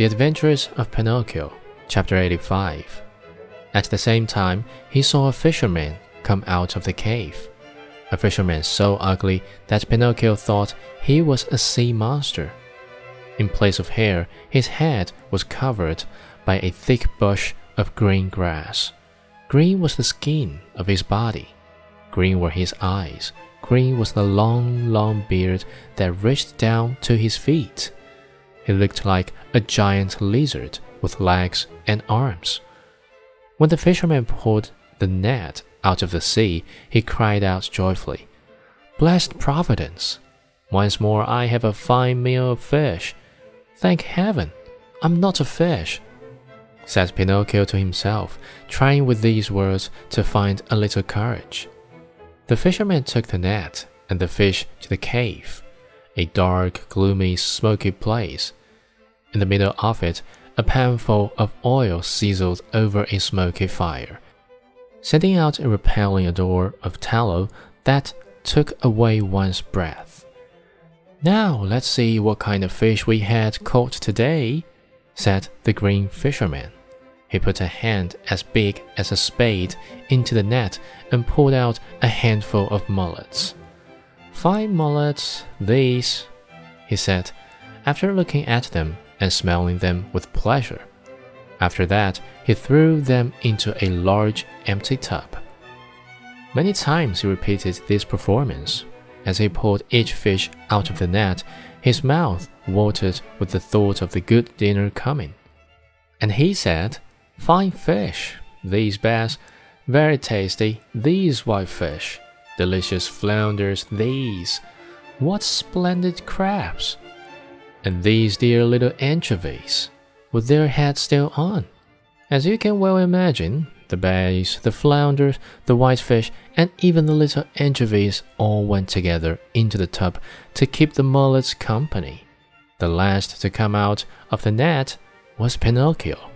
The Adventures of Pinocchio, chapter 85. At the same time, he saw a fisherman come out of the cave. A fisherman so ugly that Pinocchio thought he was a sea monster. In place of hair, his head was covered by a thick bush of green grass. Green was the skin of his body. Green were his eyes. Green was the long, long beard that reached down to his feet. He looked like a giant lizard with legs and arms. When the fisherman pulled the net out of the sea, he cried out joyfully, Blessed Providence! Once more I have a fine meal of fish. Thank heaven, I'm not a fish, said Pinocchio to himself, trying with these words to find a little courage. The fisherman took the net and the fish to the cave, a dark, gloomy, smoky place. In the middle of it, a panful of oil sizzled over a smoky fire, sending out a repelling odor of tallow that took away one's breath. Now let's see what kind of fish we had caught today, said the green fisherman. He put a hand as big as a spade into the net and pulled out a handful of mullets. Fine mullets, these, he said, after looking at them and smelling them with pleasure. After that, he threw them into a large empty tub. Many times he repeated this performance. As he pulled each fish out of the net, his mouth watered with the thought of the good dinner coming. And he said, Fine fish, these bass, very tasty, these whitefish, delicious flounders, these. What splendid crabs! And these dear little anchovies, with their heads still on. As you can well imagine, the bass, the flounders, the whitefish, and even the little anchovies all went together into the tub to keep the mullets company. The last to come out of the net was Pinocchio.